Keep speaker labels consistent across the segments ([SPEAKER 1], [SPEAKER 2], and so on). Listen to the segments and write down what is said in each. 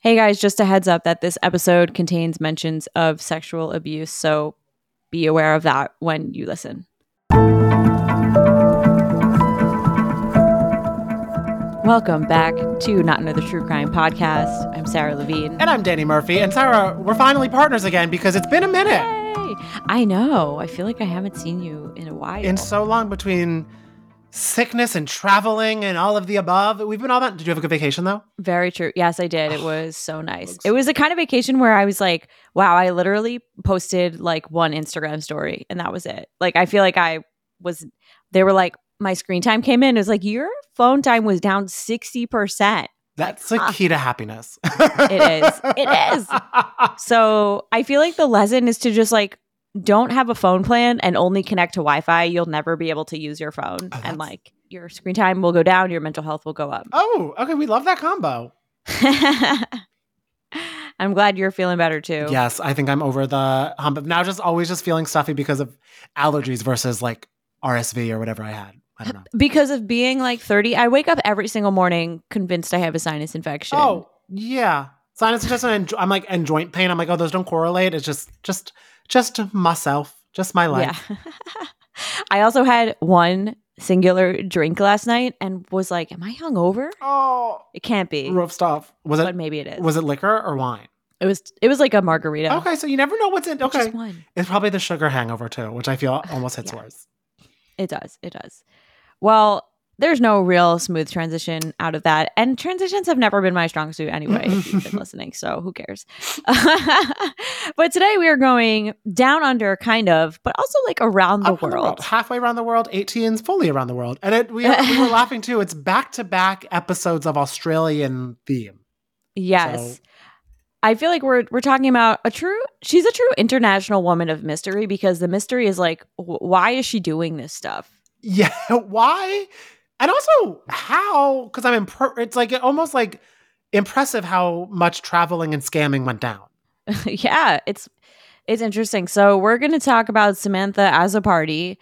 [SPEAKER 1] Hey guys, just a heads up that this episode contains mentions of sexual abuse, so be aware of that when you listen. Welcome back to Not Another True Crime Podcast. I'm Sara Levine.
[SPEAKER 2] And I'm Danny Murphy. And Sara, we're finally partners again because it's been a minute.
[SPEAKER 1] Yay! I know. I feel like I haven't seen you in a while.
[SPEAKER 2] In so long between sickness and traveling and all of the above. We've been all that. Did you have a good vacation though?
[SPEAKER 1] Very true. Yes, I did. It was so nice. It was a kind of vacation where I was like, wow, I literally posted like one Instagram story and that was it. Like, I feel like I was, they were like, my screen time came in. It was like, your phone time was down 60%.
[SPEAKER 2] That's the ah. key to happiness.
[SPEAKER 1] it is. It is. So I feel like the lesson is to just like don't have a phone plan and only connect to Wi-Fi. You'll never be able to use your phone,
[SPEAKER 2] Oh,
[SPEAKER 1] and like your screen time will go down, your mental health will go up.
[SPEAKER 2] Oh, okay. We love that combo.
[SPEAKER 1] I'm glad you're feeling better too.
[SPEAKER 2] Yes, I think I'm over the hump of now just always just feeling stuffy because of allergies versus like RSV or whatever I had. I don't know.
[SPEAKER 1] Because of being like 30, I wake up every single morning convinced I have a sinus infection.
[SPEAKER 2] Oh, yeah. Sinus infection. and I'm like and joint pain. I'm like, oh, those don't correlate. It's just just just myself, just my life.
[SPEAKER 1] yeah. I also had one singular drink last night and was like, Am I hungover?
[SPEAKER 2] Oh,
[SPEAKER 1] It can't be.
[SPEAKER 2] rough stuff. Was it?
[SPEAKER 1] but maybe it is.
[SPEAKER 2] was it liquor or wine?
[SPEAKER 1] it was it was like a margarita.
[SPEAKER 2] Okay, so you never know what's in. Okay,
[SPEAKER 1] Just one.
[SPEAKER 2] it's probably the sugar hangover too, which I feel almost hits
[SPEAKER 1] Yeah.
[SPEAKER 2] worse.
[SPEAKER 1] It does. It does. Well, there's no real smooth transition out of that. And transitions have never been my strong suit anyway, if you've been listening. So who cares? but today we are going down under, kind of, but also like around the
[SPEAKER 2] Up in
[SPEAKER 1] world.
[SPEAKER 2] halfway around the world, 18s fully around the world, and it we, we were laughing too. It's back to back episodes of Australian theme.
[SPEAKER 1] Yes.
[SPEAKER 2] So-
[SPEAKER 1] I feel like we're we're talking about a true she's a true international woman of mystery because the mystery is like wh- why is she doing this stuff?
[SPEAKER 2] Yeah, why? And also how? Because I'm imp- It's like almost like impressive how much traveling and scamming went down.
[SPEAKER 1] yeah, it's it's interesting. So we're going to talk about Samantha Azzopardi,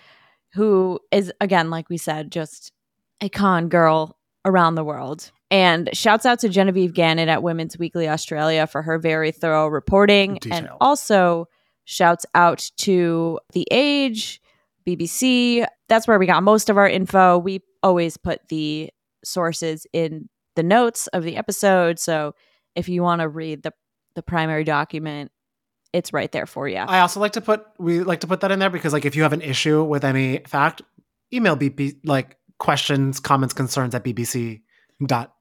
[SPEAKER 1] who is again, like we said, just a con girl around the world. And shouts out to Genevieve Gannon at Women's Weekly Australia for her very thorough reporting, and also shouts out to The Age, BBC. That's where we got most of our info. We always put the sources in the notes of the episode, so if you want to read the the primary document, it's right there for you.
[SPEAKER 2] I also like to put we like to put that in there because like if you have an issue with any fact, email BP like questions, comments, concerns at bbc dot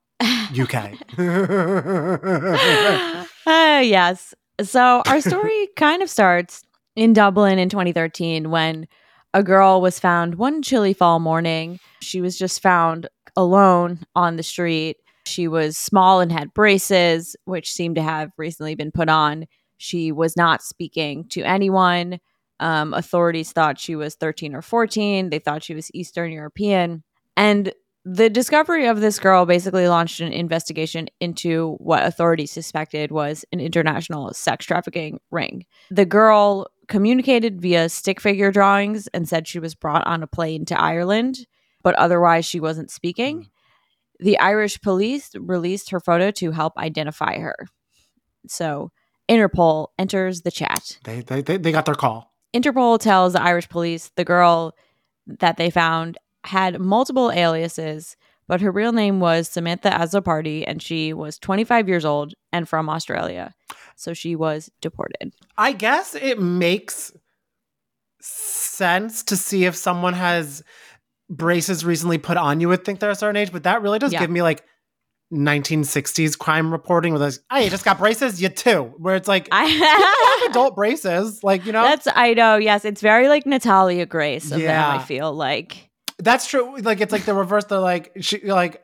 [SPEAKER 2] uk.
[SPEAKER 1] uh, yes. So our story kind of starts in Dublin in 2013 when a girl was found one chilly fall morning. She was just found alone on the street. She was small and had braces, which seemed to have recently been put on. She was not speaking to anyone. Um, authorities thought she was 13 or 14. They thought she was Eastern European. And the discovery of this girl basically launched an investigation into what authorities suspected was an international sex trafficking ring. The girl communicated via stick figure drawings and said she was brought on a plane to Ireland, but otherwise she wasn't speaking. Mm-hmm. The Irish police released her photo to help identify her. So Interpol enters the chat.
[SPEAKER 2] they, they they they got their call.
[SPEAKER 1] Interpol tells the Irish police the girl that they found had multiple aliases, but her real name was Samantha Azzopardi, and she was 25 years old and from Australia. So she was deported.
[SPEAKER 2] I guess it makes sense to see if someone has braces recently put on. You would think they're a certain age, but that really does
[SPEAKER 1] Yeah.
[SPEAKER 2] give me like 1960s crime reporting with us. Hey, you just got braces, you too. Where it's like
[SPEAKER 1] I
[SPEAKER 2] have adult braces, like you know.
[SPEAKER 1] That's I know. Yes, it's very like Natalia Grace of them.
[SPEAKER 2] Yeah.
[SPEAKER 1] I feel like
[SPEAKER 2] That's true. Like it's like the reverse. They're like she like,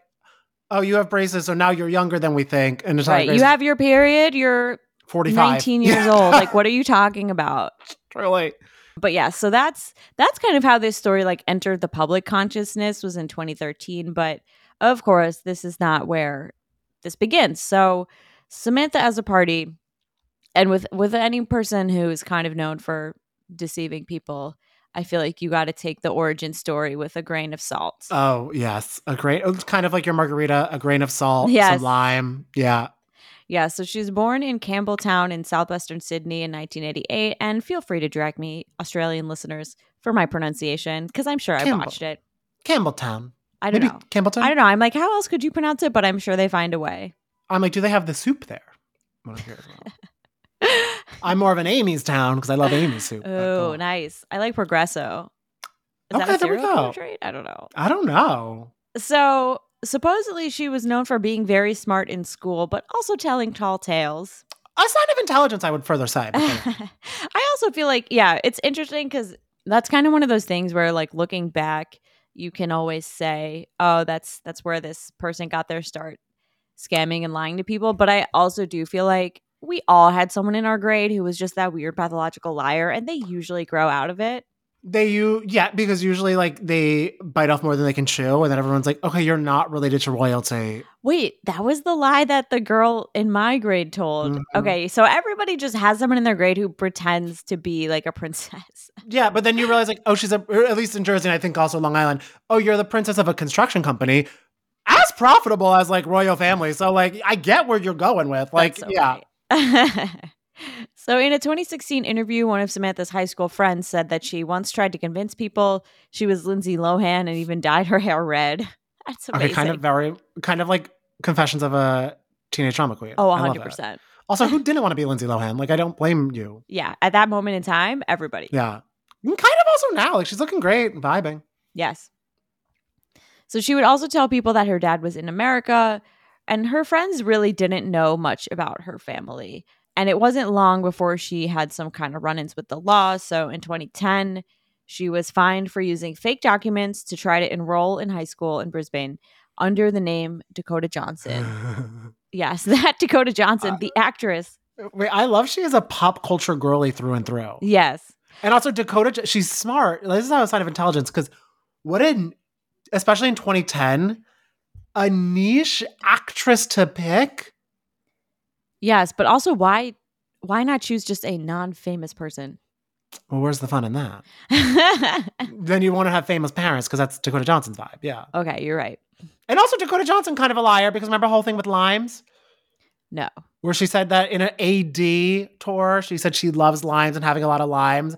[SPEAKER 2] oh, you have braces, so now you're younger than we think. And it's
[SPEAKER 1] right. You have your period. You're
[SPEAKER 2] 45.
[SPEAKER 1] 19 years old. Like, what are you talking about?
[SPEAKER 2] Truly.
[SPEAKER 1] But yeah, so that's that's kind of how this story like entered the public consciousness was in 2013. But of course, this is not where this begins. So Samantha Azzopardi, and with with any person who is kind of known for deceiving people, I feel like you got to take the origin story with a grain of salt.
[SPEAKER 2] Oh, yes. A grain, oh, it's kind of like your margarita, a grain of salt,
[SPEAKER 1] Yes.
[SPEAKER 2] some lime. Yeah.
[SPEAKER 1] Yeah, so she was born in Campbelltown in southwestern Sydney in 1988. And feel free to direct me, Australian listeners, for my pronunciation, because I'm sure I
[SPEAKER 2] Campbell.
[SPEAKER 1] botched it.
[SPEAKER 2] Campbelltown.
[SPEAKER 1] I don't
[SPEAKER 2] Maybe
[SPEAKER 1] know.
[SPEAKER 2] Campbelltown?
[SPEAKER 1] I don't know. I'm like, how else could you pronounce it? But I'm sure they find a way.
[SPEAKER 2] I'm like, do they have the soup there? Well. I'm more of an Amy's town because I love Amy's soup.
[SPEAKER 1] oh, nice. I like Progresso. Is
[SPEAKER 2] Okay,
[SPEAKER 1] that a
[SPEAKER 2] there we go.
[SPEAKER 1] I don't know.
[SPEAKER 2] I don't know.
[SPEAKER 1] So supposedly she was known for being very smart in school, but also telling tall tales.
[SPEAKER 2] A sign of intelligence, I would further say. but go on.
[SPEAKER 1] I also feel like, yeah, it's interesting because that's kind of one of those things where, like, looking back, you can always say, "Oh, that's that's where this person got their start, scamming and lying to people." But I also do feel like we all had someone in our grade who was just that weird pathological liar, and they usually grow out of it.
[SPEAKER 2] They you yeah, because usually like they bite off more than they can chew, and then everyone's like, okay, you're not related to royalty.
[SPEAKER 1] Wait, that was the lie that the girl in my grade told.
[SPEAKER 2] Mhm.
[SPEAKER 1] Okay, so everybody just has someone in their grade who pretends to be like a princess.
[SPEAKER 2] Yeah, but then you realize like, oh, she's a at least in Jersey, and I think also Long Island. Oh, you're the princess of a construction company. As profitable as like royal family. So like I get where you're going with. Like,
[SPEAKER 1] so
[SPEAKER 2] yeah.
[SPEAKER 1] right. so, in a 2016 interview, one of Samantha's high school friends said that she once tried to convince people she was Lindsay Lohan and even dyed her hair red. That's amazing.
[SPEAKER 2] Okay, kind of very kind of like confessions of a teenage drama queen.
[SPEAKER 1] oh,
[SPEAKER 2] I love
[SPEAKER 1] 100%.
[SPEAKER 2] that. Also, who didn't want to be Lindsay Lohan? Like, I don't blame you.
[SPEAKER 1] Yeah, at that moment in time, everybody.
[SPEAKER 2] Yeah. And kind of also now. Like she's looking great, and vibing.
[SPEAKER 1] Yes. So she would also tell people that her dad was in America, and her friends really didn't know much about her family. And it wasn't long before she had some kind of run ins with the law. So in 2010, she was fined for using fake documents to try to enroll in high school in Brisbane under the name Dakota Johnson. yes, that Dakota Johnson,
[SPEAKER 2] Uh,
[SPEAKER 1] the actress.
[SPEAKER 2] Wait, I love she is a pop culture girly through and through.
[SPEAKER 1] Yes.
[SPEAKER 2] And also Dakota, she's smart. This is not a sign of intelligence because what in, especially in 2010, a niche actress to pick.
[SPEAKER 1] Yes, but also why why not choose just a non-famous person?
[SPEAKER 2] Well, where's the fun in that? Then you want to have famous parents because that's Dakota Johnson's vibe. Yeah.
[SPEAKER 1] okay, you're right.
[SPEAKER 2] And also Dakota Johnson kind of a liar because remember the whole thing with limes?
[SPEAKER 1] No.
[SPEAKER 2] Where she said that in an AD tour, she said she loves limes and having a lot of limes.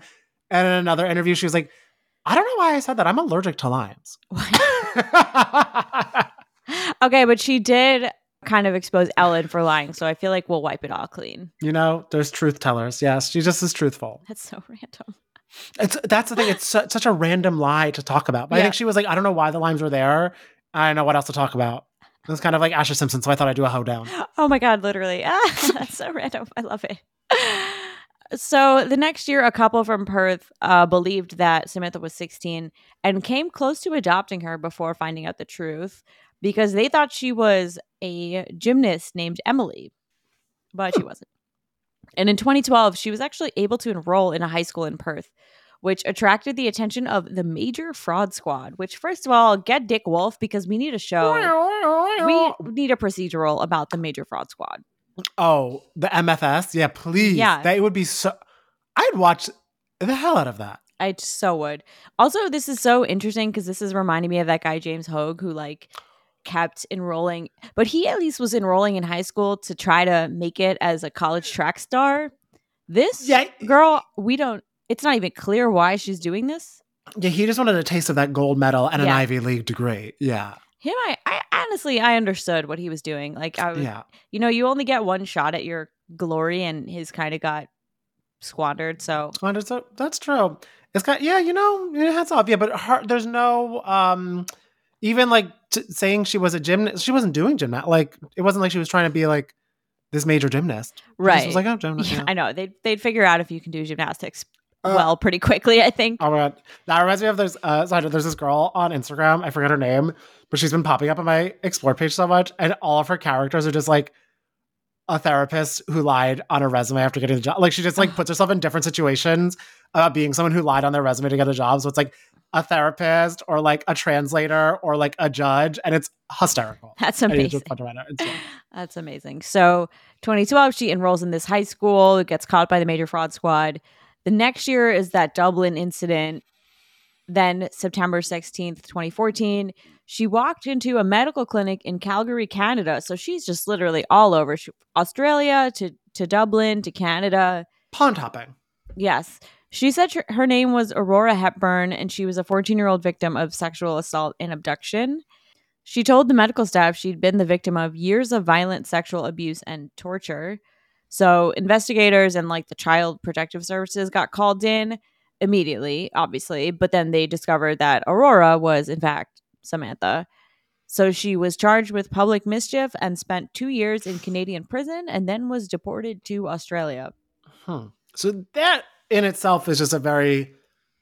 [SPEAKER 2] And in another interview, she was like, I don't know why I said that. I'm allergic to limes.
[SPEAKER 1] okay, but she did kind of expose Ellen for lying, so I feel like we'll wipe it all clean.
[SPEAKER 2] you know, there's truth tellers. Yes, she just is truthful.
[SPEAKER 1] That's so random.
[SPEAKER 2] It's that's the thing. It's su- such a random lie to talk about. But I think she was like, I don't know why the limes were there. I don't know what else to talk about. It was kind of like Ashlee Simpson, so I thought I'd do a hoedown.
[SPEAKER 1] Oh my god, literally. Ah, that's so random. I love it. So the next year, a couple from Perth uh, believed that Samantha was 16 and came close to adopting her before finding out the truth because they thought she was a gymnast named Emily, but she hmm. wasn't. And in 2012, she was actually able to enroll in a high school in Perth, which attracted the attention of the Major Fraud Squad. Which, first of all, get Dick Wolf because we need a show. We need a procedural about the Major Fraud Squad.
[SPEAKER 2] Oh, the MFS? Yeah, please.
[SPEAKER 1] Yeah.
[SPEAKER 2] That would be so. I'd watch the hell out of that.
[SPEAKER 1] I so would. Also, this is so interesting because this is reminding me of that guy James Hogue who like kept enrolling, but he at least was enrolling in high school to try to make it as a college track star. This
[SPEAKER 2] Yeah.
[SPEAKER 1] girl, we don't. It's not even clear why she's doing this.
[SPEAKER 2] Yeah, he just wanted a taste of that gold medal and an Ivy League degree. Yeah.
[SPEAKER 1] Him, I, I honestly, I understood what he was doing. Like, I was,
[SPEAKER 2] Yeah.
[SPEAKER 1] you know, you only get one shot at your glory, and his kind of got squandered. So
[SPEAKER 2] Well, that's, that's true. It's got, yeah, you know, it hats off. Yeah, but her, there's no, um, even like t- saying she was a gymnast, she wasn't doing gymnast. Like, it wasn't like she was trying to be like this major gymnast.
[SPEAKER 1] Right,
[SPEAKER 2] was like, oh, gymnast.
[SPEAKER 1] yeah,
[SPEAKER 2] Yeah.
[SPEAKER 1] I know they'd they'd figure out if you can do gymnastics
[SPEAKER 2] Uh,
[SPEAKER 1] well pretty quickly, I think.
[SPEAKER 2] Oh my god, that reminds me of there's uh, sorry, there's this girl on Instagram. I forget her name, but she's been popping up on my explore page so much, and all of her characters are just like a therapist who lied on a resume after getting the job. Like she just like puts herself in different situations about being someone who lied on their resume to get a job. So it's like a therapist or like a translator or like a judge, and it's hysterical.
[SPEAKER 1] That's
[SPEAKER 2] I need to
[SPEAKER 1] amazing.
[SPEAKER 2] just punch her right now. It's.
[SPEAKER 1] That's amazing. So, 2012, she enrolls in this high school, gets caught by the major fraud squad. The next year is that Dublin incident. Then, September 16th, 2014, she walked into a medical clinic in Calgary, Canada. So, she's just literally all over she, Australia to, to Dublin to Canada.
[SPEAKER 2] Pond hopping.
[SPEAKER 1] Yes. She said her, her name was Aurora Hepburn and she was a 14 year old victim of sexual assault and abduction. She told the medical staff she'd been the victim of years of violent sexual abuse and torture. So, investigators and like the Child Protective Services got called in immediately, obviously, but then they discovered that Aurora was, in fact, Samantha. So, she was charged with public mischief and spent two years in Canadian prison and then was deported to Australia.
[SPEAKER 2] Hmm. So that in itself is just a very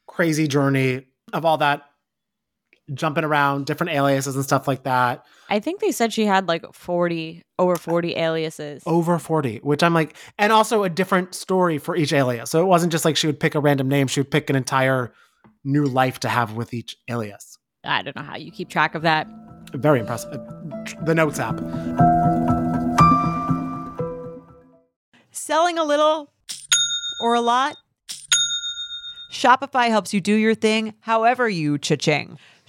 [SPEAKER 2] crazy journey of all that jumping around, different aliases and stuff like that.
[SPEAKER 1] I think they said she had like 40, over 40 aliases.
[SPEAKER 2] Over 40, which I'm like, and also a different story for each alias. So it wasn't just like she would pick a random name, she would pick an entire new life to have with each alias.
[SPEAKER 1] I don't know how you keep track of that.
[SPEAKER 2] Very impressive. Uh, the Notes app.
[SPEAKER 3] Selling a little or a lot? Shopify helps you do your thing however you cha-ching.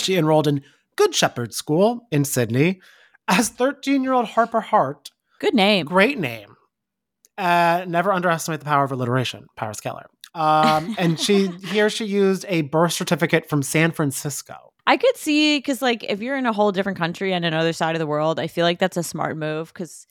[SPEAKER 2] she enrolled in Good Shepherd School in Sydney as 13 year old Harper Hart.
[SPEAKER 1] Good name.
[SPEAKER 2] Great name. Uh, never underestimate the power of alliteration, Paris Keller. Um, and she here she used a birth certificate from San Francisco.
[SPEAKER 1] I could see because, like, if you're in a whole different country and another side of the world, I feel like that's a smart move because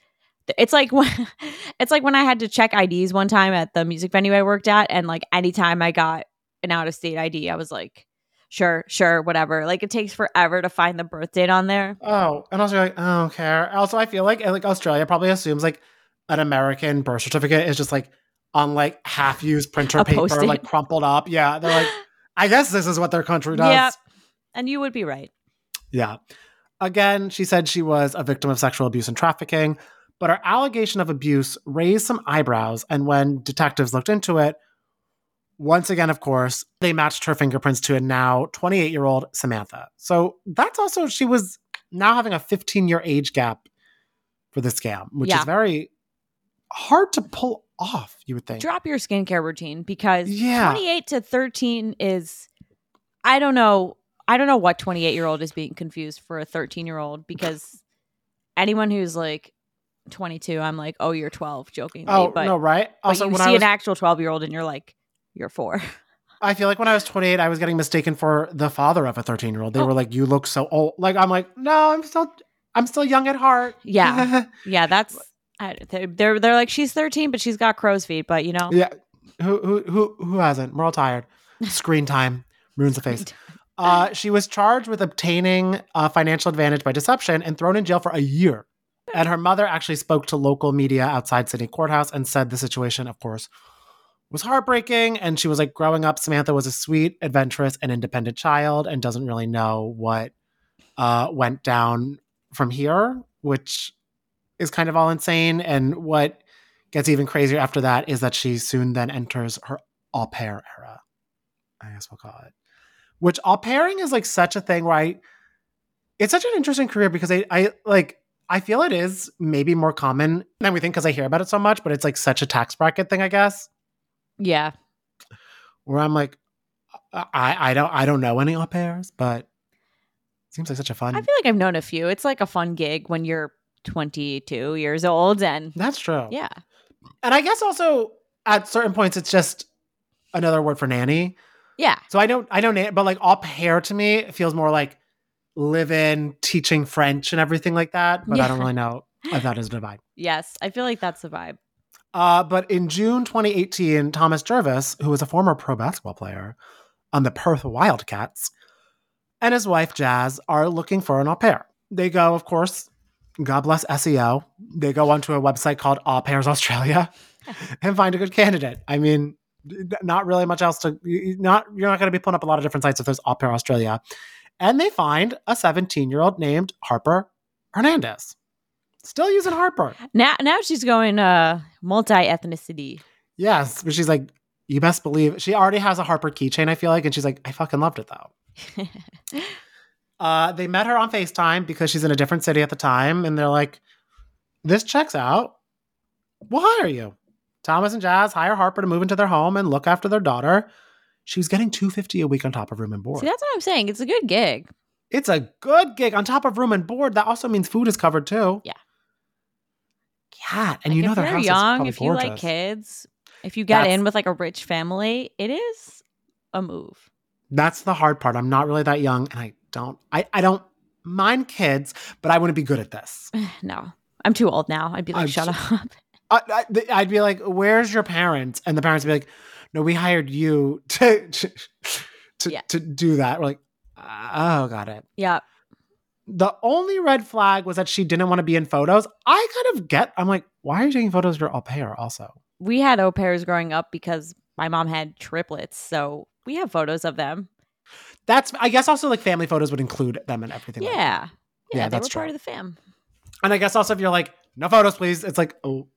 [SPEAKER 1] it's like when it's like when I had to check IDs one time at the music venue I worked at, and like anytime I got an out of state ID, I was like, sure, sure, whatever. Like it takes forever to find the birth date on there.
[SPEAKER 2] Oh, and also like, I don't care. Also, I feel like eh, like Australia probably assumes like an American birth certificate is just like on like half used printer
[SPEAKER 1] A
[SPEAKER 2] paper,
[SPEAKER 1] Post-it.
[SPEAKER 2] like crumpled up. Yeah, they're like, I guess this is what their country does.
[SPEAKER 1] Yep. And you would be right.
[SPEAKER 2] Yeah. Again, she said she was a victim of sexual abuse and trafficking, but her allegation of abuse raised some eyebrows. And when detectives looked into it, once again, of course, they matched her fingerprints to a now 28 year old Samantha. So that's also, she was now having a 15 year age gap for the scam, which
[SPEAKER 1] Yeah.
[SPEAKER 2] is very hard to pull off, you would think.
[SPEAKER 1] Drop your skincare routine because
[SPEAKER 2] Yeah.
[SPEAKER 1] 28 to 13 is, I don't know. I don't know what 28 year old is being confused for a 13 year old because anyone who's like 22, I'm like, oh, you're 12, jokingly.
[SPEAKER 2] oh,
[SPEAKER 1] but,
[SPEAKER 2] no, right?
[SPEAKER 1] but
[SPEAKER 2] Also,
[SPEAKER 1] you
[SPEAKER 2] when
[SPEAKER 1] see
[SPEAKER 2] I was
[SPEAKER 1] an actual 12 year old and you're like, you're four.
[SPEAKER 2] I feel like when I was 28, I was getting mistaken for the father of a 13 year old. They
[SPEAKER 1] Oh.
[SPEAKER 2] were like, "You look so old." Like I'm like, "No, I'm still, I'm still young at heart."
[SPEAKER 1] Yeah. yeah, that's, I, they're, they're, they're like, she's 13, but she's got crow's feet. But you know,
[SPEAKER 2] yeah. Who, who, who, who hasn't? We're all tired. Screen time. ruins the face. Uh, she was charged with obtaining a financial advantage by deception and thrown in jail for a year. And her mother actually spoke to local media outside Sydney courthouse and said the situation, of course, was heartbreaking. And she was like, growing up, Samantha was a sweet, adventurous, and independent child and doesn't really know what uh, went down from here, which is kind of all insane. And what gets even crazier after that is that she soon then enters her au pair era. I guess we'll call it. Which au pairing is like such a thing I, it's such an interesting career because I, I like, I feel it is maybe more common than we think because I hear about it so much, but it's like such a tax bracket thing, I guess.
[SPEAKER 1] Yeah.
[SPEAKER 2] Where I'm like, I, I don't, I don't know any au pairs, but seems like such a fun.
[SPEAKER 1] I feel like I've known a few. It's like a fun gig when you're 22 years old and
[SPEAKER 2] That's true.
[SPEAKER 1] yeah.
[SPEAKER 2] And I guess also at certain points, it's just another word for nanny.
[SPEAKER 1] Yeah.
[SPEAKER 2] So I know, I know, nan- but like au pair to me feels more like live in teaching French and everything like that. But I don't really know if that is a vibe.
[SPEAKER 1] Yes. I feel like that's the vibe.
[SPEAKER 2] Uh, but in June 2018, Thomas Jervis, who was a former pro basketball player on the Perth Wildcats, and his wife Jazz are looking for an au pair. They go, of course, God bless SEO. They go onto a website called Au Pairs Australia and find a good candidate. I mean, not really much else to not you're not going to be pulling up a lot of different sites if there's Au Pair Australia. And they find a 17 year old named Harper Hernandez. Still using Harper.
[SPEAKER 1] Now now she's going uh multi-ethnicity.
[SPEAKER 2] Yes, but she's like, you best believe she already has a Harper keychain. I feel like, and she's like, I fucking loved it though. Uh, they met her on Facetime because she's in a different city at the time, and they're like, "This checks out. We'll hire you." Thomas and Jazz hire Harper to move into their home and look after their daughter. She was getting two fifty a week on top of room and board.
[SPEAKER 1] See, that's what I'm saying. It's a good gig.
[SPEAKER 2] it's a good gig on top of room and board. That also means food is covered too.
[SPEAKER 1] Yeah.
[SPEAKER 2] Yeah, and
[SPEAKER 1] Like,
[SPEAKER 2] you know
[SPEAKER 1] if
[SPEAKER 2] their
[SPEAKER 1] you're
[SPEAKER 2] is
[SPEAKER 1] young, if you like kids, if you get
[SPEAKER 2] That's-
[SPEAKER 1] in with like a rich family, it is a move.
[SPEAKER 2] That's the hard part. I'm not really that young, and I don't. I I don't mind kids, but I wouldn't be good at this.
[SPEAKER 1] no. I'm too old now. I'd be like,
[SPEAKER 2] I'm
[SPEAKER 1] shut
[SPEAKER 2] so-
[SPEAKER 1] up.
[SPEAKER 2] I, I'd be like, "Where's your parents?" And the parents would be like, "No, we hired you to to to,
[SPEAKER 1] Yeah.
[SPEAKER 2] to do that." We're like, "Oh, got it."
[SPEAKER 1] Yeah.
[SPEAKER 2] The only red flag was that she didn't want to be in photos. I kind of get. I'm like, "Why are you taking photos of your au pair?" Also,
[SPEAKER 1] We had au pairs growing up because my mom had triplets. So we have photos of them.
[SPEAKER 2] that's. I guess also like family photos would include them and everything.
[SPEAKER 1] Yeah.
[SPEAKER 2] like
[SPEAKER 1] yeah.
[SPEAKER 2] Yeah,
[SPEAKER 1] they were part
[SPEAKER 2] true.
[SPEAKER 1] of the fam.
[SPEAKER 2] and I guess also if you're like, "No photos, please," it's like, "Oh,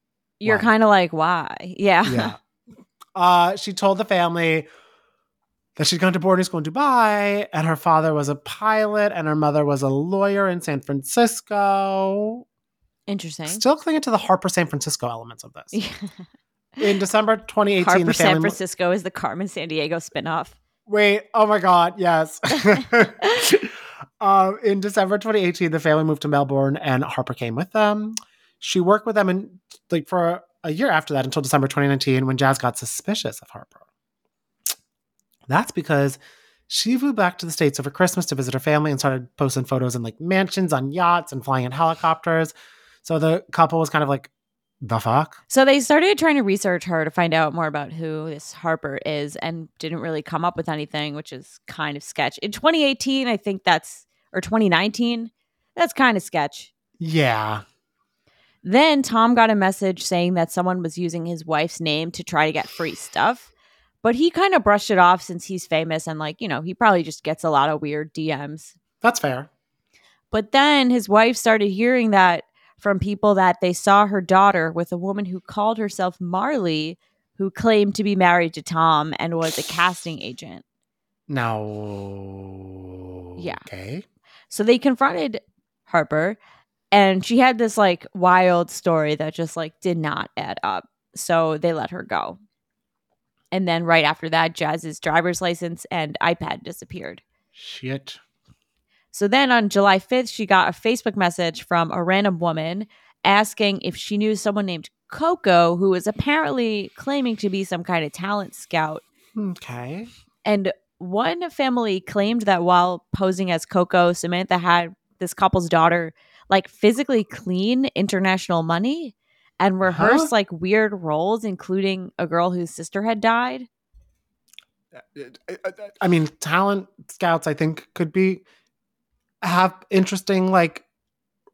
[SPEAKER 1] You're kind of like, why? Yeah.
[SPEAKER 2] yeah. uh, she told the family that she'd gone to boarding school in Dubai, and her father was a pilot, and her mother was a lawyer in San Francisco.
[SPEAKER 1] Interesting.
[SPEAKER 2] Still clinging to the Harper San Francisco elements of this. In December 2018,
[SPEAKER 1] Harper
[SPEAKER 2] the
[SPEAKER 1] San
[SPEAKER 2] family.
[SPEAKER 1] Francisco is the Carmen Sandiego spinoff.
[SPEAKER 2] Wait, oh my God, yes. um, in December 2018, the family moved to Melbourne, and Harper came with them. She worked with them in like for a year after that until December 2019 when Jazz got suspicious of Harper. That's because she flew back to the States over Christmas to visit her family and started posting photos in like mansions on yachts and flying in helicopters. So the couple was kind of like, the fuck?
[SPEAKER 1] So they started trying to research her to find out more about who this Harper is and didn't really come up with anything, which is kind of sketch. In 2018, I think that's, or 2019, that's kind of sketch.
[SPEAKER 2] Yeah.
[SPEAKER 1] Then Tom got a message saying that someone was using his wife's name to try to get free stuff. But he kind of brushed it off since he's famous and, like, you know, he probably just gets a lot of weird DMs.
[SPEAKER 2] That's fair.
[SPEAKER 1] But then his wife started hearing that from people that they saw her daughter with a woman who called herself Marley, who claimed to be married to Tom and was a casting agent.
[SPEAKER 2] No.
[SPEAKER 1] Yeah.
[SPEAKER 2] Okay.
[SPEAKER 1] So they confronted Harper and she had this like wild story that just like did not add up. So they let her go. And then right after that, Jazz's driver's license and iPad disappeared.
[SPEAKER 2] Shit.
[SPEAKER 1] So then on July 5th, she got a Facebook message from a random woman asking if she knew someone named Coco who was apparently claiming to be some kind of talent scout.
[SPEAKER 2] Okay.
[SPEAKER 1] And one family claimed that while posing as Coco, Samantha had this couple's daughter like physically clean international money and rehearse
[SPEAKER 2] Huh?
[SPEAKER 1] like weird roles, including a girl whose sister had died.
[SPEAKER 2] I mean, talent scouts, I think, could be have interesting like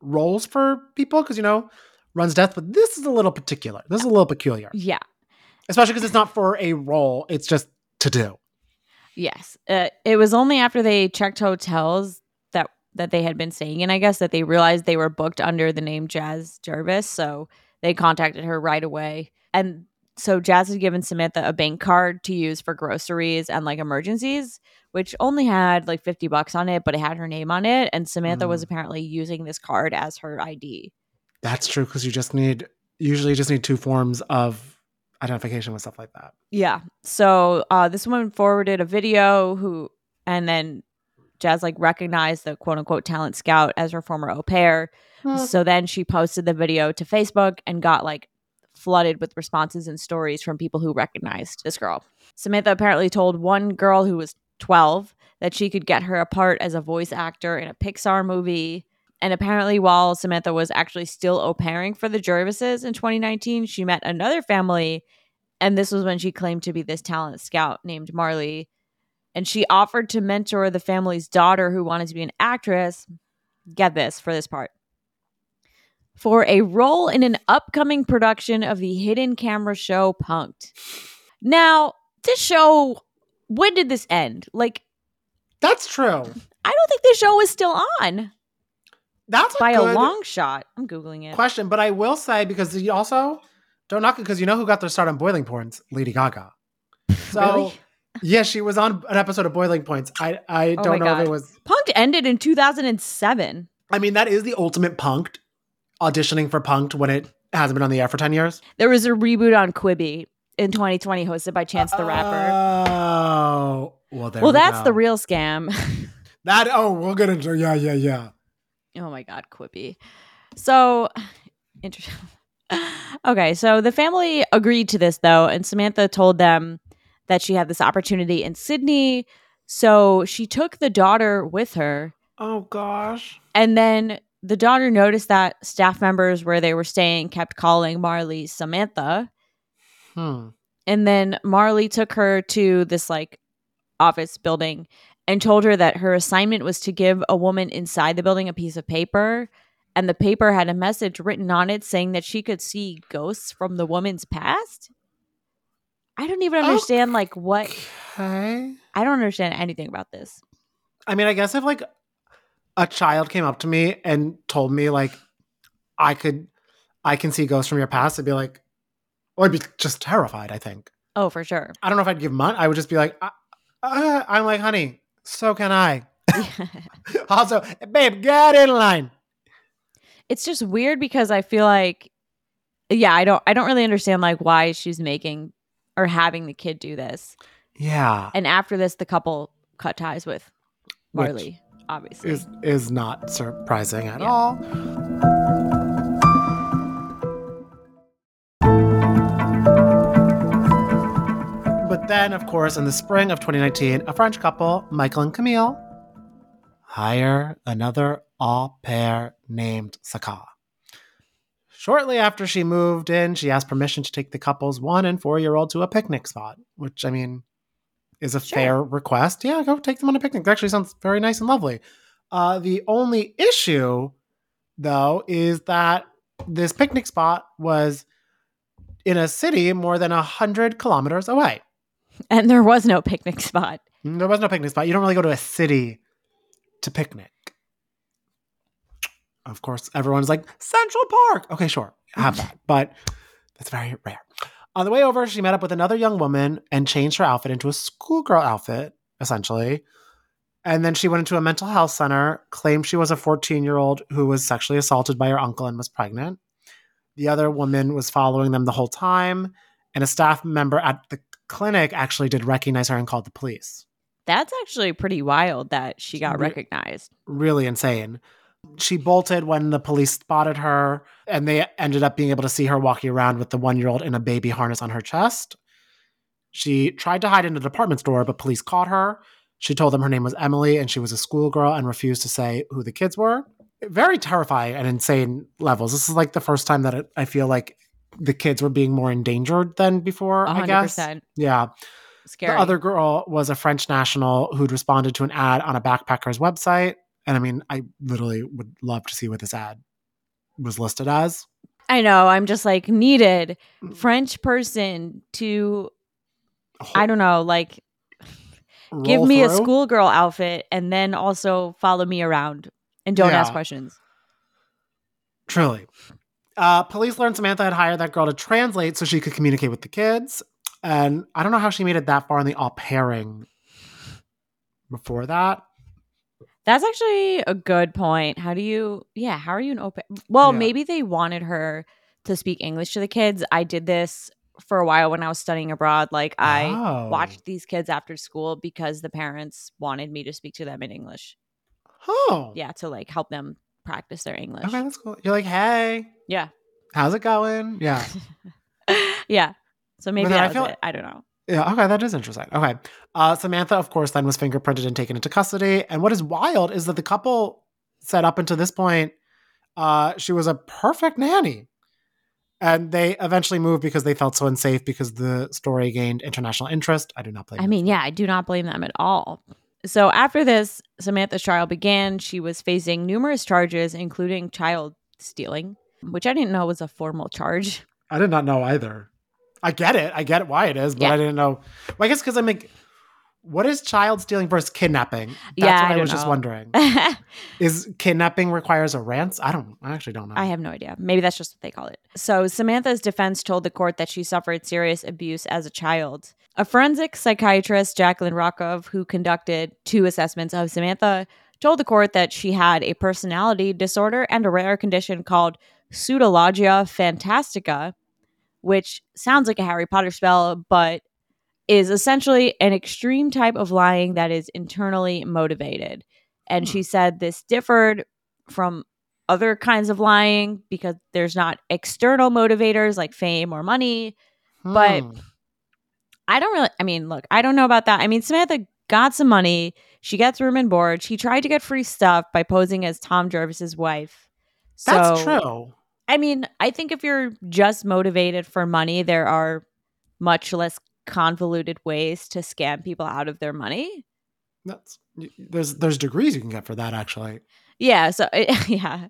[SPEAKER 2] roles for people because you know runs death, but this is a little particular. This is a little peculiar,
[SPEAKER 1] Yeah.
[SPEAKER 2] especially because it's not for a role; it's just to do.
[SPEAKER 1] Yes. Uh, it was only after they checked hotels that that they had been staying in, I guess, that they realized they were booked under the name Jazz Jervis. So they contacted her right away. And so Jazz had given Samantha a bank card to use for groceries and like emergencies, which only had like 50 bucks on it, but it had her name on it. And Samantha was
[SPEAKER 2] Mm.
[SPEAKER 1] apparently using this card as her ID.
[SPEAKER 2] That's true because you just need usually you just need two forms of identification with stuff like that.
[SPEAKER 1] Yeah. So uh, this woman forwarded a video who, and then Jazz like recognized the quote unquote talent scout as her former au pair. So then she posted the video to Facebook and got like flooded with responses and stories from people who recognized this girl. Samantha apparently told one girl who was 12 that she could get her a part as a voice actor in a Pixar movie. And apparently, while Samantha was actually still au pairing for the Jervises in 2019, she met another family. And this was when she claimed to be this talent scout named Marley. And she offered to mentor the family's daughter who wanted to be an actress. Get this for this part for a role in an upcoming production of the hidden camera show Punked. Now, this show, when did this end? Like,
[SPEAKER 2] That's true.
[SPEAKER 1] I don't think this show is still on
[SPEAKER 2] That's a
[SPEAKER 1] by
[SPEAKER 2] good
[SPEAKER 1] a long shot. I'm Googling it.
[SPEAKER 2] question, but I will say because you also don't knock it because you know who got their start on Boiling Points? Lady Gaga. So
[SPEAKER 1] Really?
[SPEAKER 2] Yeah, she was on an episode of Boiling Points. I I
[SPEAKER 1] Oh
[SPEAKER 2] don't
[SPEAKER 1] my
[SPEAKER 2] know if it was.
[SPEAKER 1] Punked ended in 2007.
[SPEAKER 2] I mean, that is the ultimate punked auditioning for punked when it hasn't been on the air for ten years.
[SPEAKER 1] There was a reboot on Quibi in 2020 hosted by Chance the Rapper.
[SPEAKER 2] Oh, well, there
[SPEAKER 1] well,
[SPEAKER 2] we
[SPEAKER 1] that's
[SPEAKER 2] go.
[SPEAKER 1] the real scam.
[SPEAKER 2] That oh, we'll get into yeah, yeah, yeah.
[SPEAKER 1] Oh my God, Quibi. So, interesting. okay, so the family agreed to this though, and Samantha told them that she had this opportunity in Sydney. So she took the daughter with her,
[SPEAKER 2] Oh gosh.
[SPEAKER 1] and then the daughter noticed that staff members where they were staying kept calling Marley Samantha.
[SPEAKER 2] Hmm.
[SPEAKER 1] And then Marley took her to this like office building and told her that her assignment was to give a woman inside the building a piece of paper. And the paper had a message written on it saying that she could see ghosts from the woman's past. I don't even understand like what
[SPEAKER 2] Okay.
[SPEAKER 1] I don't understand anything about this.
[SPEAKER 2] I mean, I guess if like a child came up to me and told me like I could, I can see ghosts from your past, I'd be like, well, I'd be just terrified. I think.
[SPEAKER 1] Oh, for sure.
[SPEAKER 2] I don't know if I'd give money. I would just be like, uh, uh, I'm like, honey, so can I. also, babe, get in line.
[SPEAKER 1] it's just weird because I feel like yeah, I don't I don't really understand like why she's making or having the kid do this.
[SPEAKER 2] Yeah,
[SPEAKER 1] And after this the couple cut ties with
[SPEAKER 2] Which
[SPEAKER 1] Marley, obviously.
[SPEAKER 2] is is not surprising at
[SPEAKER 1] Yeah.
[SPEAKER 2] all. But then, of course, in the spring of 2019, a French couple, Michael and Camille, hire another au pair named Saka. Shortly after she moved in, she asked permission to take the couple's one and four year old to a picnic spot, which I mean is a
[SPEAKER 1] Sure.
[SPEAKER 2] fair request. Yeah, go take them on a picnic. That actually sounds very nice and lovely. Uh, the only issue, though, is that this picnic spot was in a city more than 100 kilometers away.
[SPEAKER 1] And there was no picnic spot.
[SPEAKER 2] There was no picnic spot. You don't really go to a city to picnic. Of course, everyone's like, Central Park. Okay, sure, have that. But that's very rare. On the way over, she met up with another young woman and changed her outfit into a schoolgirl outfit, essentially. And then she went into a mental health center, claimed she was a 14 year old who was sexually assaulted by her uncle and was pregnant. The other woman was following them the whole time, and a staff member at the clinic actually did recognize her and called the police.
[SPEAKER 1] That's actually pretty wild that she got
[SPEAKER 2] Re-
[SPEAKER 1] recognized.
[SPEAKER 2] Really insane. She bolted when the police spotted her, and they ended up being able to see her walking around with the one year old in a baby harness on her chest. She tried to hide in a department store, but police caught her. She told them her name was Emily and she was a schoolgirl and refused to say who the kids were. Very terrifying and insane levels. This is like the first time that it, I feel like the kids were being more endangered than before, I guess. Yeah.
[SPEAKER 1] scary.
[SPEAKER 2] The other girl was a French national who'd responded to an ad on a backpacker's website. And I mean, I literally would love to see what this ad was listed as.
[SPEAKER 1] I know. I'm just like needed French person to I don't know, like give me a schoolgirl outfit and then also follow me around and don't ask questions.
[SPEAKER 2] Truly. Uh, police learned Samantha had hired that girl to translate so she could communicate with the kids. And I don't know how she made it that far in the au pairing before that.
[SPEAKER 1] That's actually a good point. How do you yeah, how are you an open Well,
[SPEAKER 2] Yeah.
[SPEAKER 1] maybe they wanted her to speak English to the kids. I did this for a while when I was studying abroad. Like I
[SPEAKER 2] Oh.
[SPEAKER 1] watched these kids after school because the parents wanted me to speak to them in English.
[SPEAKER 2] Oh.
[SPEAKER 1] Yeah, to like help them practice their English.
[SPEAKER 2] Okay, that's cool. You're like, hey,
[SPEAKER 1] Yeah.
[SPEAKER 2] how's it going? Yeah.
[SPEAKER 1] yeah. So maybe
[SPEAKER 2] I feel-
[SPEAKER 1] it. I don't know.
[SPEAKER 2] Yeah, okay, that is interesting. Okay. Uh, Samantha, of course, then was fingerprinted and taken into custody. And what is wild is that the couple said up until this point, uh, she was a perfect nanny. And they eventually moved because they felt so unsafe because the story gained international interest. I do not blame
[SPEAKER 1] I
[SPEAKER 2] them.
[SPEAKER 1] mean, yeah, I do not blame them at all. So after this, Samantha's trial began. She was facing numerous charges, including child stealing, which I didn't know was a formal charge.
[SPEAKER 2] I did not know either. I get it. I get it why it is, but
[SPEAKER 1] Yeah.
[SPEAKER 2] I didn't know. Well, I guess because I'm like, what is child stealing versus kidnapping? That's
[SPEAKER 1] Yeah,
[SPEAKER 2] what
[SPEAKER 1] I
[SPEAKER 2] I, was just wondering. Is kidnapping requires a ransom? I don't. I actually don't know.
[SPEAKER 1] I have no idea. Maybe that's just what they call it. So Samantha's defense told the court that she suffered serious abuse as a child. A forensic psychiatrist, Jacqueline Rockov, who conducted two assessments of Samantha, told the court that she had a personality disorder and a rare condition called pseudologia fantastica, which sounds like a Harry Potter spell, but is essentially an extreme type of lying that is internally motivated. And she said this differed from other kinds of lying because there's not external motivators like fame or money. but-
[SPEAKER 2] Hmm.
[SPEAKER 1] I don't really, I mean, look, I don't know about that. I mean, Samantha got some money. She gets room and board. She tried to get free stuff by posing as Tom Jervis's wife. So,
[SPEAKER 2] that's true.
[SPEAKER 1] I mean, I think if you're just motivated for money, there are much less convoluted ways to scam people out of their money.
[SPEAKER 2] That's there's there's degrees you can get for that actually.
[SPEAKER 1] Yeah. So, yeah.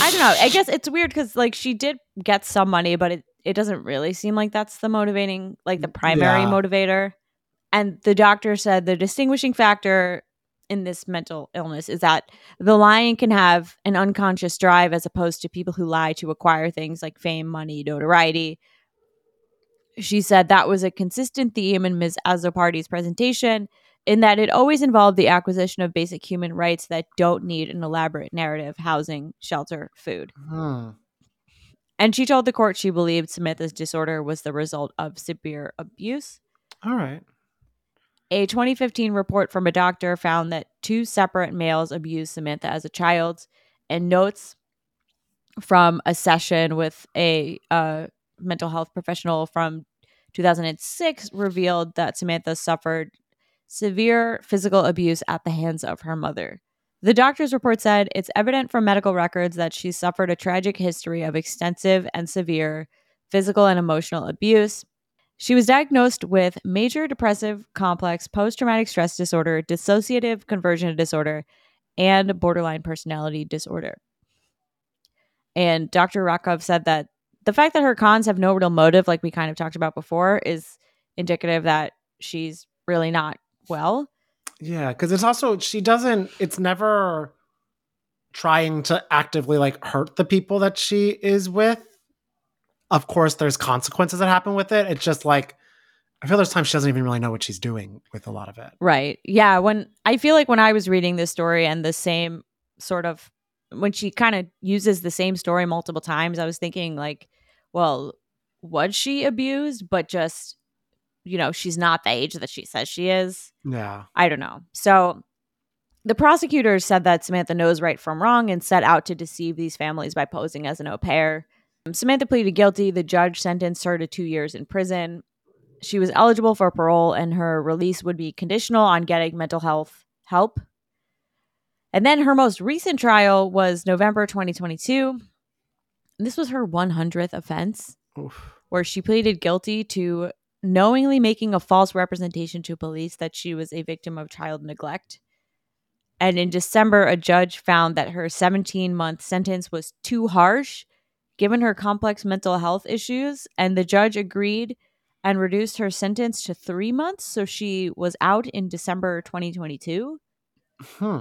[SPEAKER 1] I don't know. I guess it's weird because, like, she did get some money, but it, it doesn't really seem like that's the motivating, like, the primary
[SPEAKER 2] Yeah.
[SPEAKER 1] motivator. And the doctor said the distinguishing factor in this mental illness is that the lion can have an unconscious drive as opposed to people who lie to acquire things like fame, money, notoriety. She said that was a consistent theme in Ms. Azzopardi's presentation, in that it always involved the acquisition of basic human rights that don't need an elaborate narrative housing, shelter, food.
[SPEAKER 2] Hmm.
[SPEAKER 1] And she told the court she believed Samantha's disorder was the result of severe abuse.
[SPEAKER 2] All right.
[SPEAKER 1] A 2015 report from a doctor found that two separate males abused Samantha as a child, and notes from a session with a uh, mental health professional from 2006 revealed that Samantha suffered severe physical abuse at the hands of her mother. The doctor's report said it's evident from medical records that she suffered a tragic history of extensive and severe physical and emotional abuse. She was diagnosed with major depressive complex post traumatic stress disorder, dissociative conversion disorder, and borderline personality disorder. And Dr. Rakov said that the fact that her cons have no real motive, like we kind of talked about before, is indicative that she's really not well.
[SPEAKER 2] Yeah, because it's also she doesn't. It's never trying to actively like hurt the people that she is with. Of course, there's consequences that happen with it. It's just like I feel there's times she doesn't even really know what she's doing with a lot of it.
[SPEAKER 1] Right. Yeah. When I feel like when I was reading this story and the same sort of when she kind of uses the same story multiple times, I was thinking like, well, was she abused? But just, you know, she's not the age that she says she is.
[SPEAKER 2] Yeah.
[SPEAKER 1] I don't know. So the prosecutors said that Samantha knows right from wrong and set out to deceive these families by posing as an au pair. Samantha pleaded guilty. The judge sentenced her to two years in prison. She was eligible for parole, and her release would be conditional on getting mental health help. And then her most recent trial was November 2022. This was her 100th offense
[SPEAKER 2] Oof.
[SPEAKER 1] where she pleaded guilty to knowingly making a false representation to police that she was a victim of child neglect. And in December, a judge found that her 17 month sentence was too harsh given her complex mental health issues. And the judge agreed and reduced her sentence to three months. So she was out in December 2022.
[SPEAKER 2] Hmm.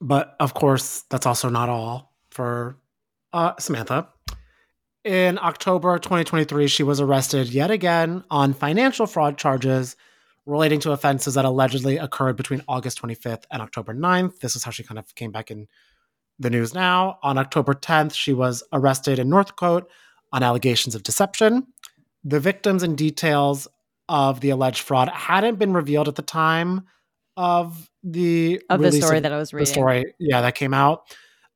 [SPEAKER 2] But of course, that's also not all for uh, Samantha. In October 2023, she was arrested yet again on financial fraud charges relating to offenses that allegedly occurred between August 25th and October 9th. This is how she kind of came back in the news now. On October 10th, she was arrested in Northcote on allegations of deception. The victims and details of the alleged fraud hadn't been revealed at the time of the
[SPEAKER 1] Of the story
[SPEAKER 2] of
[SPEAKER 1] that I was reading.
[SPEAKER 2] the story, yeah, that came out.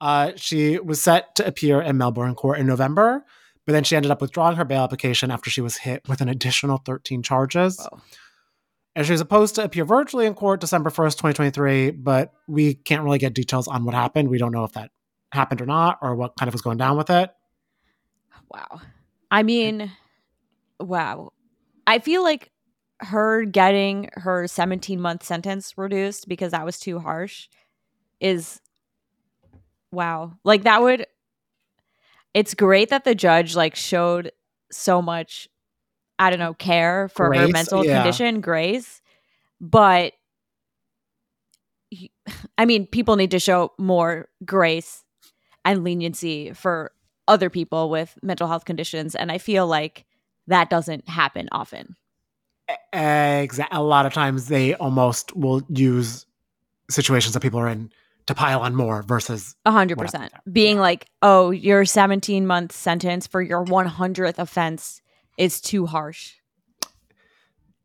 [SPEAKER 2] Uh, she was set to appear in Melbourne court in November, but then she ended up withdrawing her bail application after she was hit with an additional 13 charges.
[SPEAKER 1] Whoa.
[SPEAKER 2] And she was supposed to appear virtually in court December 1st, 2023, but we can't really get details on what happened. We don't know if that happened or not, or what kind of was going down with it.
[SPEAKER 1] Wow. I mean, wow. I feel like her getting her 17 month sentence reduced because that was too harsh is wow. Like that would it's great that the judge like showed so much I don't know, care for her mental
[SPEAKER 2] yeah.
[SPEAKER 1] condition, grace. But I mean, people need to show more grace and leniency for other people with mental health conditions and I feel like that doesn't happen often.
[SPEAKER 2] Exa- a lot of times they almost will use situations that people are in to pile on more versus
[SPEAKER 1] A hundred
[SPEAKER 2] What
[SPEAKER 1] percent.
[SPEAKER 2] happened
[SPEAKER 1] Being like, oh, your 17 month sentence for your 100th offense is too harsh.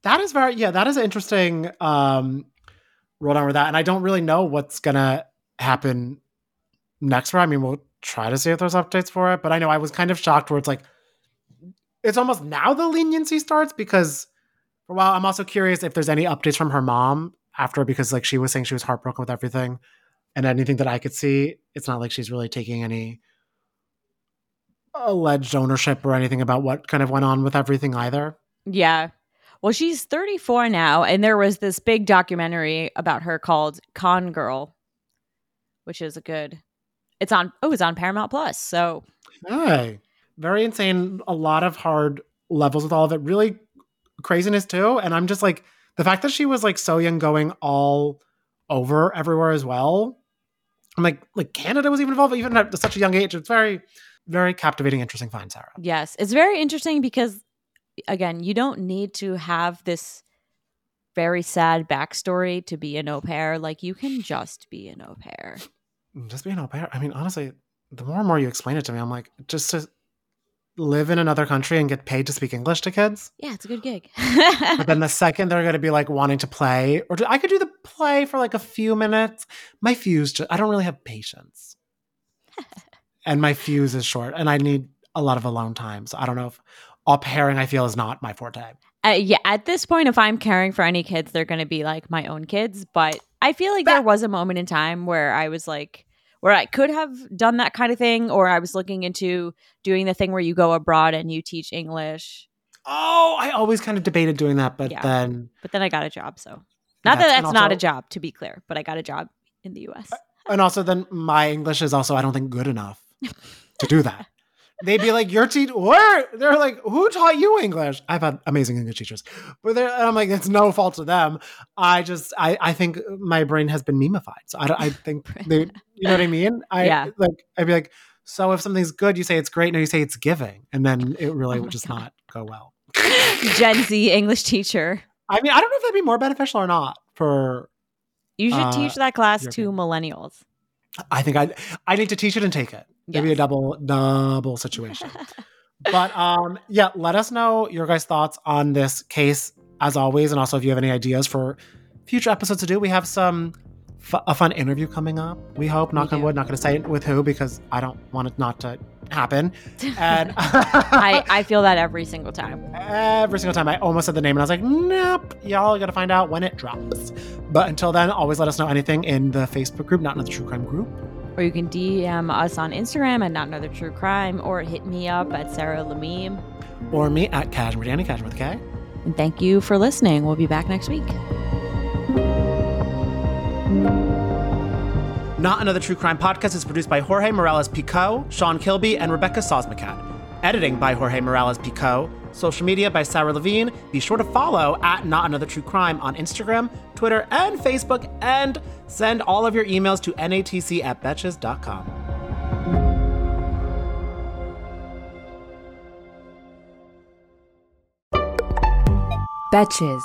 [SPEAKER 2] that is very yeah that is interesting um roll down with that and i don't really know what's gonna happen next for i mean we'll try to see if there's updates for it but i know i was kind of shocked where it's like it's almost now the leniency starts because for a while i'm also curious if there's any updates from her mom after because like she was saying she was heartbroken with everything and anything that i could see it's not like she's really taking any alleged ownership or anything about what kind of went on with everything either
[SPEAKER 1] Yeah. Well, she's 34 now, and there was this big documentary about her called Con Girl, which is a good. It's on. Oh, it's on Paramount Plus. So
[SPEAKER 2] Hey, very insane. A lot of hard levels with all of it. Really craziness too. And I'm just like the fact that she was like so young, going all over everywhere as well. I'm like, like Canada was even involved, even at such a young age. It's very, very captivating, interesting find, Sara.
[SPEAKER 1] yes, it's very interesting because, again, you don't need to have this very sad backstory to be an au pair. Like you can just be an au pair.
[SPEAKER 2] Just be an au pair. I mean, honestly, the more and more you explain it to me, I'm like, just to live in another country and get paid to speak English to kids.
[SPEAKER 1] Yeah, it's a good gig.
[SPEAKER 2] But then the second they're going to be like wanting to play, or do, I could do the play for like a few minutes. My fuse, just, I don't really have patience, and my fuse is short, and I need a lot of alone time. So I don't know if all pairing I feel is not my forte.
[SPEAKER 1] Uh, yeah, at this point, if I'm caring for any kids, they're going to be like my own kids. But I feel like there was a moment in time where I was like, where I could have done that kind of thing, or I was looking into doing the thing where you go abroad and you teach English.
[SPEAKER 2] Oh, I always kind of debated doing that, but
[SPEAKER 1] Yeah.
[SPEAKER 2] then
[SPEAKER 1] But then I got a job. So, not that
[SPEAKER 2] That's- and
[SPEAKER 1] that's not a job, to be clear, but I got a job in the US.
[SPEAKER 2] and also then my English is also I don't think good enough to do that. They'd be like, "Your teacher, where?" They're like, "Who taught you English?" I've had amazing English teachers, but they're, and I'm like, it's no fault of them. I just, I, I think my brain has been memified, so I, I think they, you know what I mean? I
[SPEAKER 1] Yeah.
[SPEAKER 2] like, I'd be like, so if something's good, you say it's great, no, you say it's giving, and then it really
[SPEAKER 1] Oh
[SPEAKER 2] would just
[SPEAKER 1] God.
[SPEAKER 2] not go well.
[SPEAKER 1] Gen Z English teacher.
[SPEAKER 2] I mean, I don't know if that'd be more beneficial or not for
[SPEAKER 1] You should
[SPEAKER 2] Uh,
[SPEAKER 1] teach that class to millennials.
[SPEAKER 2] I think I I need to teach it and take it. Maybe a
[SPEAKER 1] Yes.
[SPEAKER 2] double double situation. but um yeah, let us know your guys' thoughts on this case as always, and also if you have any ideas for future episodes to do. We have some fu- a fun interview coming up. We hope. Knock on
[SPEAKER 1] do.
[SPEAKER 2] wood. Not going to say with who because I don't want it not to happen. And
[SPEAKER 1] I, I feel that every single time.
[SPEAKER 2] every single time I almost said the name and I was like, nope, y'all got to find out when it drops. But until then, always let us know anything in the Facebook group, not in the true crime group.
[SPEAKER 1] Or you can DM us on Instagram at Not Another True Crime or hit me up at Sara Lamim.
[SPEAKER 2] or me at Cashmere Danny, Cashmere with K.
[SPEAKER 1] And thank you for listening. We'll be back next week.
[SPEAKER 2] Not Another True Crime Podcast is produced by Jorge Morales Pico, Sean Kilby, and Rebecca Sosmacat. Editing by Jorge Morales Pico. Social media by Sarah Levine. Be sure to follow at Not Another True Crime on Instagram, Twitter, and Facebook, and send all of your emails to natc at betches.com.
[SPEAKER 4] Betches.